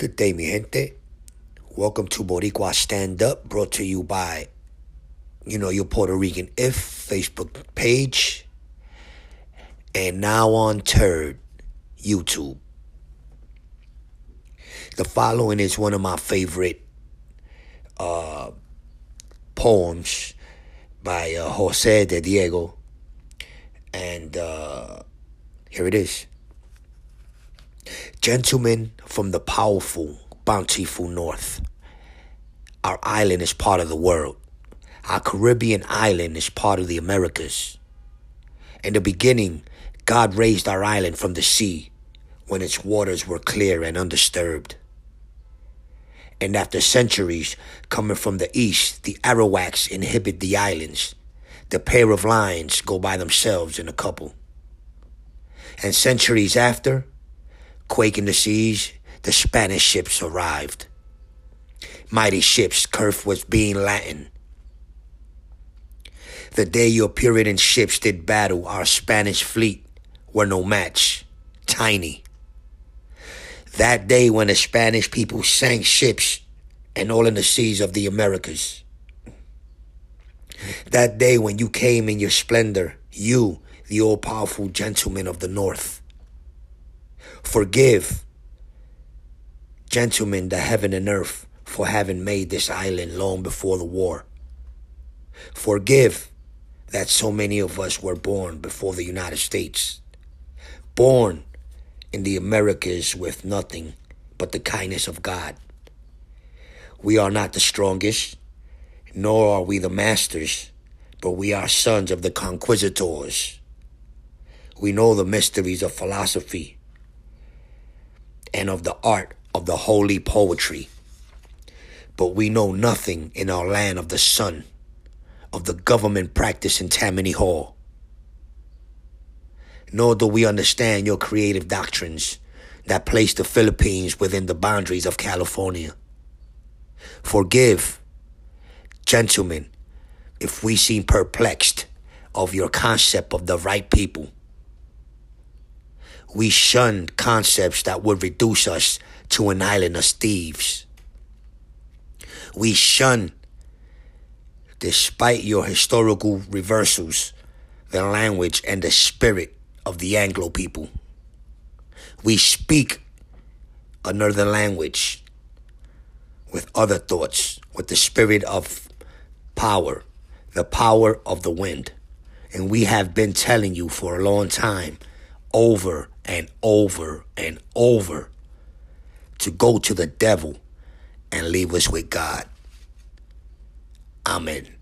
Good day, mi gente. Welcome to Boricua Stand Up, brought to you by, you know, your Puerto Rican If Facebook page, and now on Turd, YouTube. The following is one of my favorite uh, poems by uh, Jose de Diego, and uh, here it is. Gentlemen from the powerful, bountiful North, our island is part of the world. Our Caribbean island is part of the Americas. In the beginning, God raised our island from the sea when its waters were clear and undisturbed. And after centuries coming from the east, the Arawaks inhabit the islands. The pair of lions go by themselves in a couple. And centuries after, quaking the seas, the Spanish ships arrived. Mighty ships, Curf was being Latin. The day your Puritan ships did battle, our Spanish fleet were no match, tiny. That day when the Spanish people sank ships and all in the seas of the Americas. That day when you came in your splendor, you, the all powerful gentlemen of the North. Forgive, gentlemen, the heaven and earth for having made this island long before the war. Forgive that so many of us were born before the United States, born in the Americas with nothing but the kindness of God. We are not the strongest, nor are we the masters, but we are sons of the conquistadors. We know the mysteries of philosophy and of the art of the holy poetry. But we know nothing in our land of the sun, of the government practice in Tammany Hall. Nor do we understand your creative doctrines that place the Philippines within the boundaries of California. Forgive, gentlemen, if we seem perplexed of your concept of the right people we shunned concepts that would reduce us to an island of thieves. We shun, despite your historical reversals, the language and the spirit of the Anglo people. We speak another language with other thoughts, with the spirit of power, the power of the wind. And we have been telling you for a long time over and over and over to go to the devil and leave us with God. Amen.